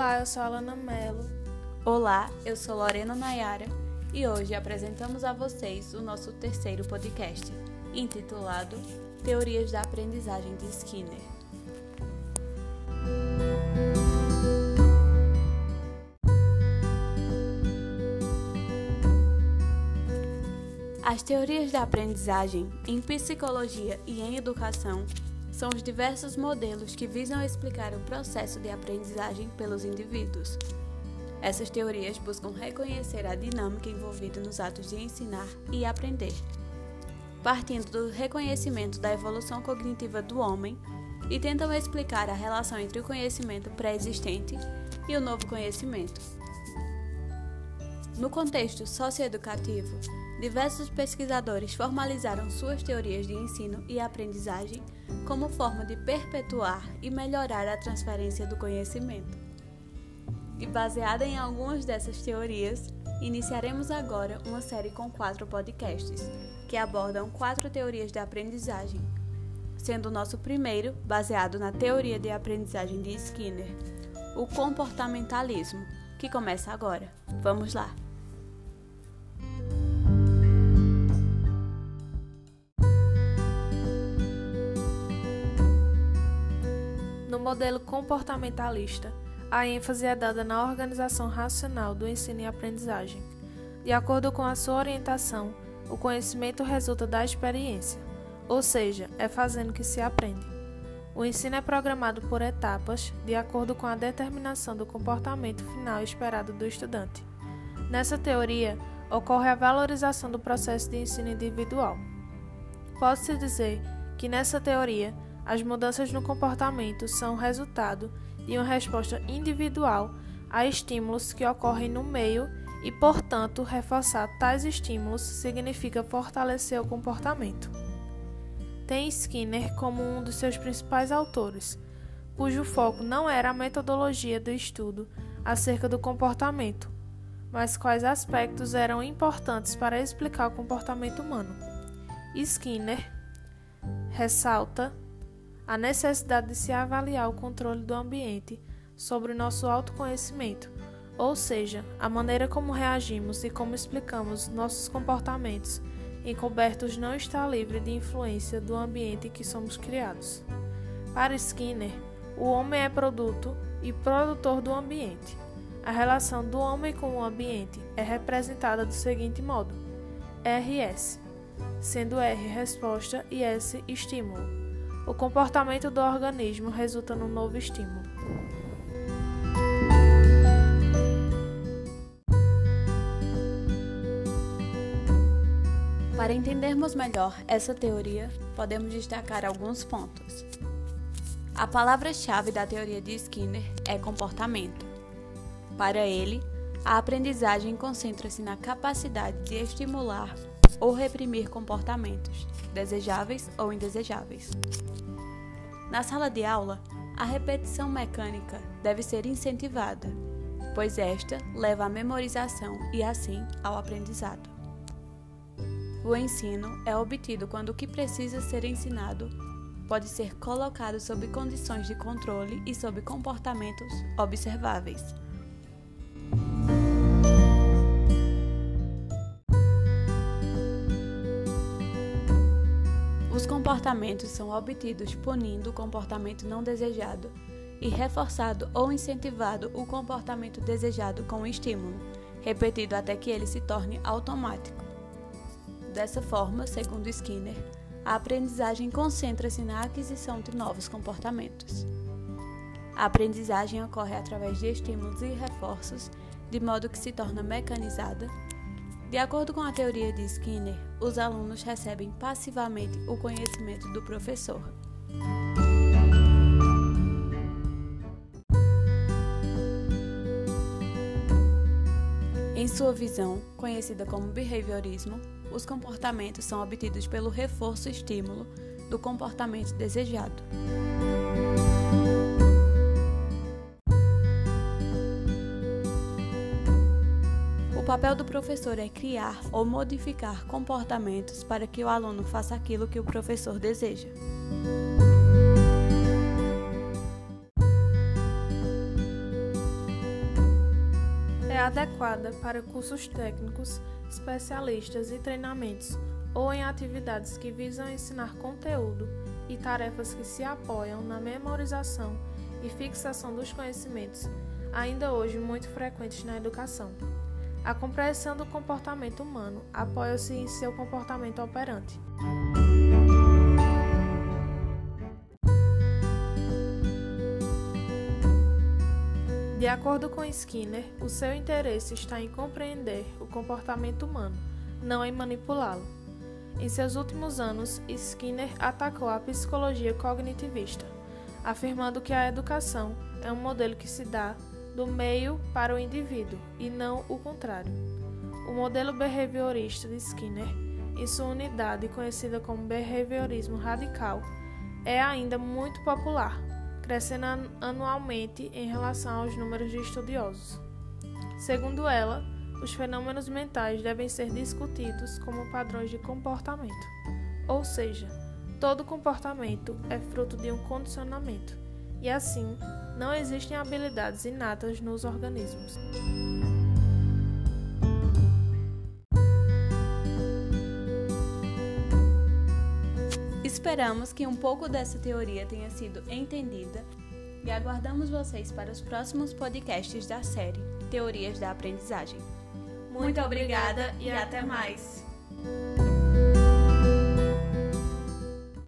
Olá, eu sou a Alana Mello. Olá, eu sou Lorena Nayara e hoje apresentamos a vocês o nosso terceiro podcast, intitulado Teorias da Aprendizagem de Skinner. As teorias da aprendizagem em psicologia e em educação são os diversos modelos que visam explicar o processo de aprendizagem pelos indivíduos. Essas teorias buscam reconhecer a dinâmica envolvida nos atos de ensinar e aprender, partindo do reconhecimento da evolução cognitiva do homem e tentam explicar a relação entre o conhecimento pré-existente e o novo conhecimento. No contexto socioeducativo, diversos pesquisadores formalizaram suas teorias de ensino e aprendizagem como forma de perpetuar e melhorar a transferência do conhecimento. E baseada em algumas dessas teorias, iniciaremos agora uma série com quatro podcasts, que abordam quatro teorias de aprendizagem, sendo o nosso primeiro baseado na teoria de aprendizagem de Skinner, o comportamentalismo, que começa agora. Vamos lá! Modelo comportamentalista, a ênfase é dada na organização racional do ensino e aprendizagem. De acordo com a sua orientação, o conhecimento resulta da experiência, ou seja, é fazendo que se aprende. O ensino é programado por etapas, de acordo com a determinação do comportamento final esperado do estudante. Nessa teoria, ocorre a valorização do processo de ensino individual. Pode-se dizer que nessa teoria, as mudanças no comportamento são resultado de uma resposta individual a estímulos que ocorrem no meio e, portanto, reforçar tais estímulos significa fortalecer o comportamento. Tem Skinner como um dos seus principais autores, cujo foco não era a metodologia do estudo acerca do comportamento, mas quais aspectos eram importantes para explicar o comportamento humano. Skinner ressalta a necessidade de se avaliar o controle do ambiente sobre o nosso autoconhecimento, ou seja, a maneira como reagimos e como explicamos nossos comportamentos encobertos não está livre de influência do ambiente em que somos criados. Para Skinner, o homem é produto e produtor do ambiente. A relação do homem com o ambiente é representada do seguinte modo: RS, sendo R resposta e S estímulo. O comportamento do organismo resulta num novo estímulo. Para entendermos melhor essa teoria, podemos destacar alguns pontos. A palavra-chave da teoria de Skinner é comportamento. Para ele, a aprendizagem concentra-se na capacidade de estimular ou reprimir comportamentos, desejáveis ou indesejáveis. Na sala de aula, a repetição mecânica deve ser incentivada, pois esta leva à memorização e, assim, ao aprendizado. O ensino é obtido quando o que precisa ser ensinado pode ser colocado sob condições de controle e sob comportamentos observáveis. Comportamentos são obtidos punindo o comportamento não desejado e reforçado ou incentivado o comportamento desejado com o estímulo, repetido até que ele se torne automático. Dessa forma, segundo Skinner, a aprendizagem concentra-se na aquisição de novos comportamentos. A aprendizagem ocorre através de estímulos e reforços, de modo que se torna mecanizada de acordo com a teoria de Skinner, os alunos recebem passivamente o conhecimento do professor. Em sua visão, conhecida como behaviorismo, os comportamentos são obtidos pelo reforço-estímulo do comportamento desejado. Papel do professor é criar ou modificar comportamentos para que o aluno faça aquilo que o professor deseja. adequada para cursos técnicos, especialistas e treinamentos, ou em atividades que visam ensinar conteúdo e tarefas que se apoiam na memorização e fixação dos conhecimentos, ainda hoje muito frequentes na educação. A compreensão do comportamento humano apoia-se em seu comportamento operante. De acordo com Skinner, o seu interesse está em compreender o comportamento humano, não em manipulá-lo. Em seus últimos anos, Skinner atacou a psicologia cognitivista, afirmando que a educação é um modelo que se dá do meio para o indivíduo e não o contrário. O modelo behaviorista de Skinner, em sua unidade conhecida como behaviorismo radical, é ainda muito popular crescendo anualmente em relação aos números de estudiosos. Segundo ela, os fenômenos mentais devem ser discutidos como padrões de comportamento, ou seja, todo comportamento é fruto de um condicionamento, e assim, não existem habilidades inatas nos organismos. Esperamos que um pouco dessa teoria tenha sido entendida e aguardamos vocês para os próximos podcasts da série Teorias da Aprendizagem. Muito obrigada e até mais!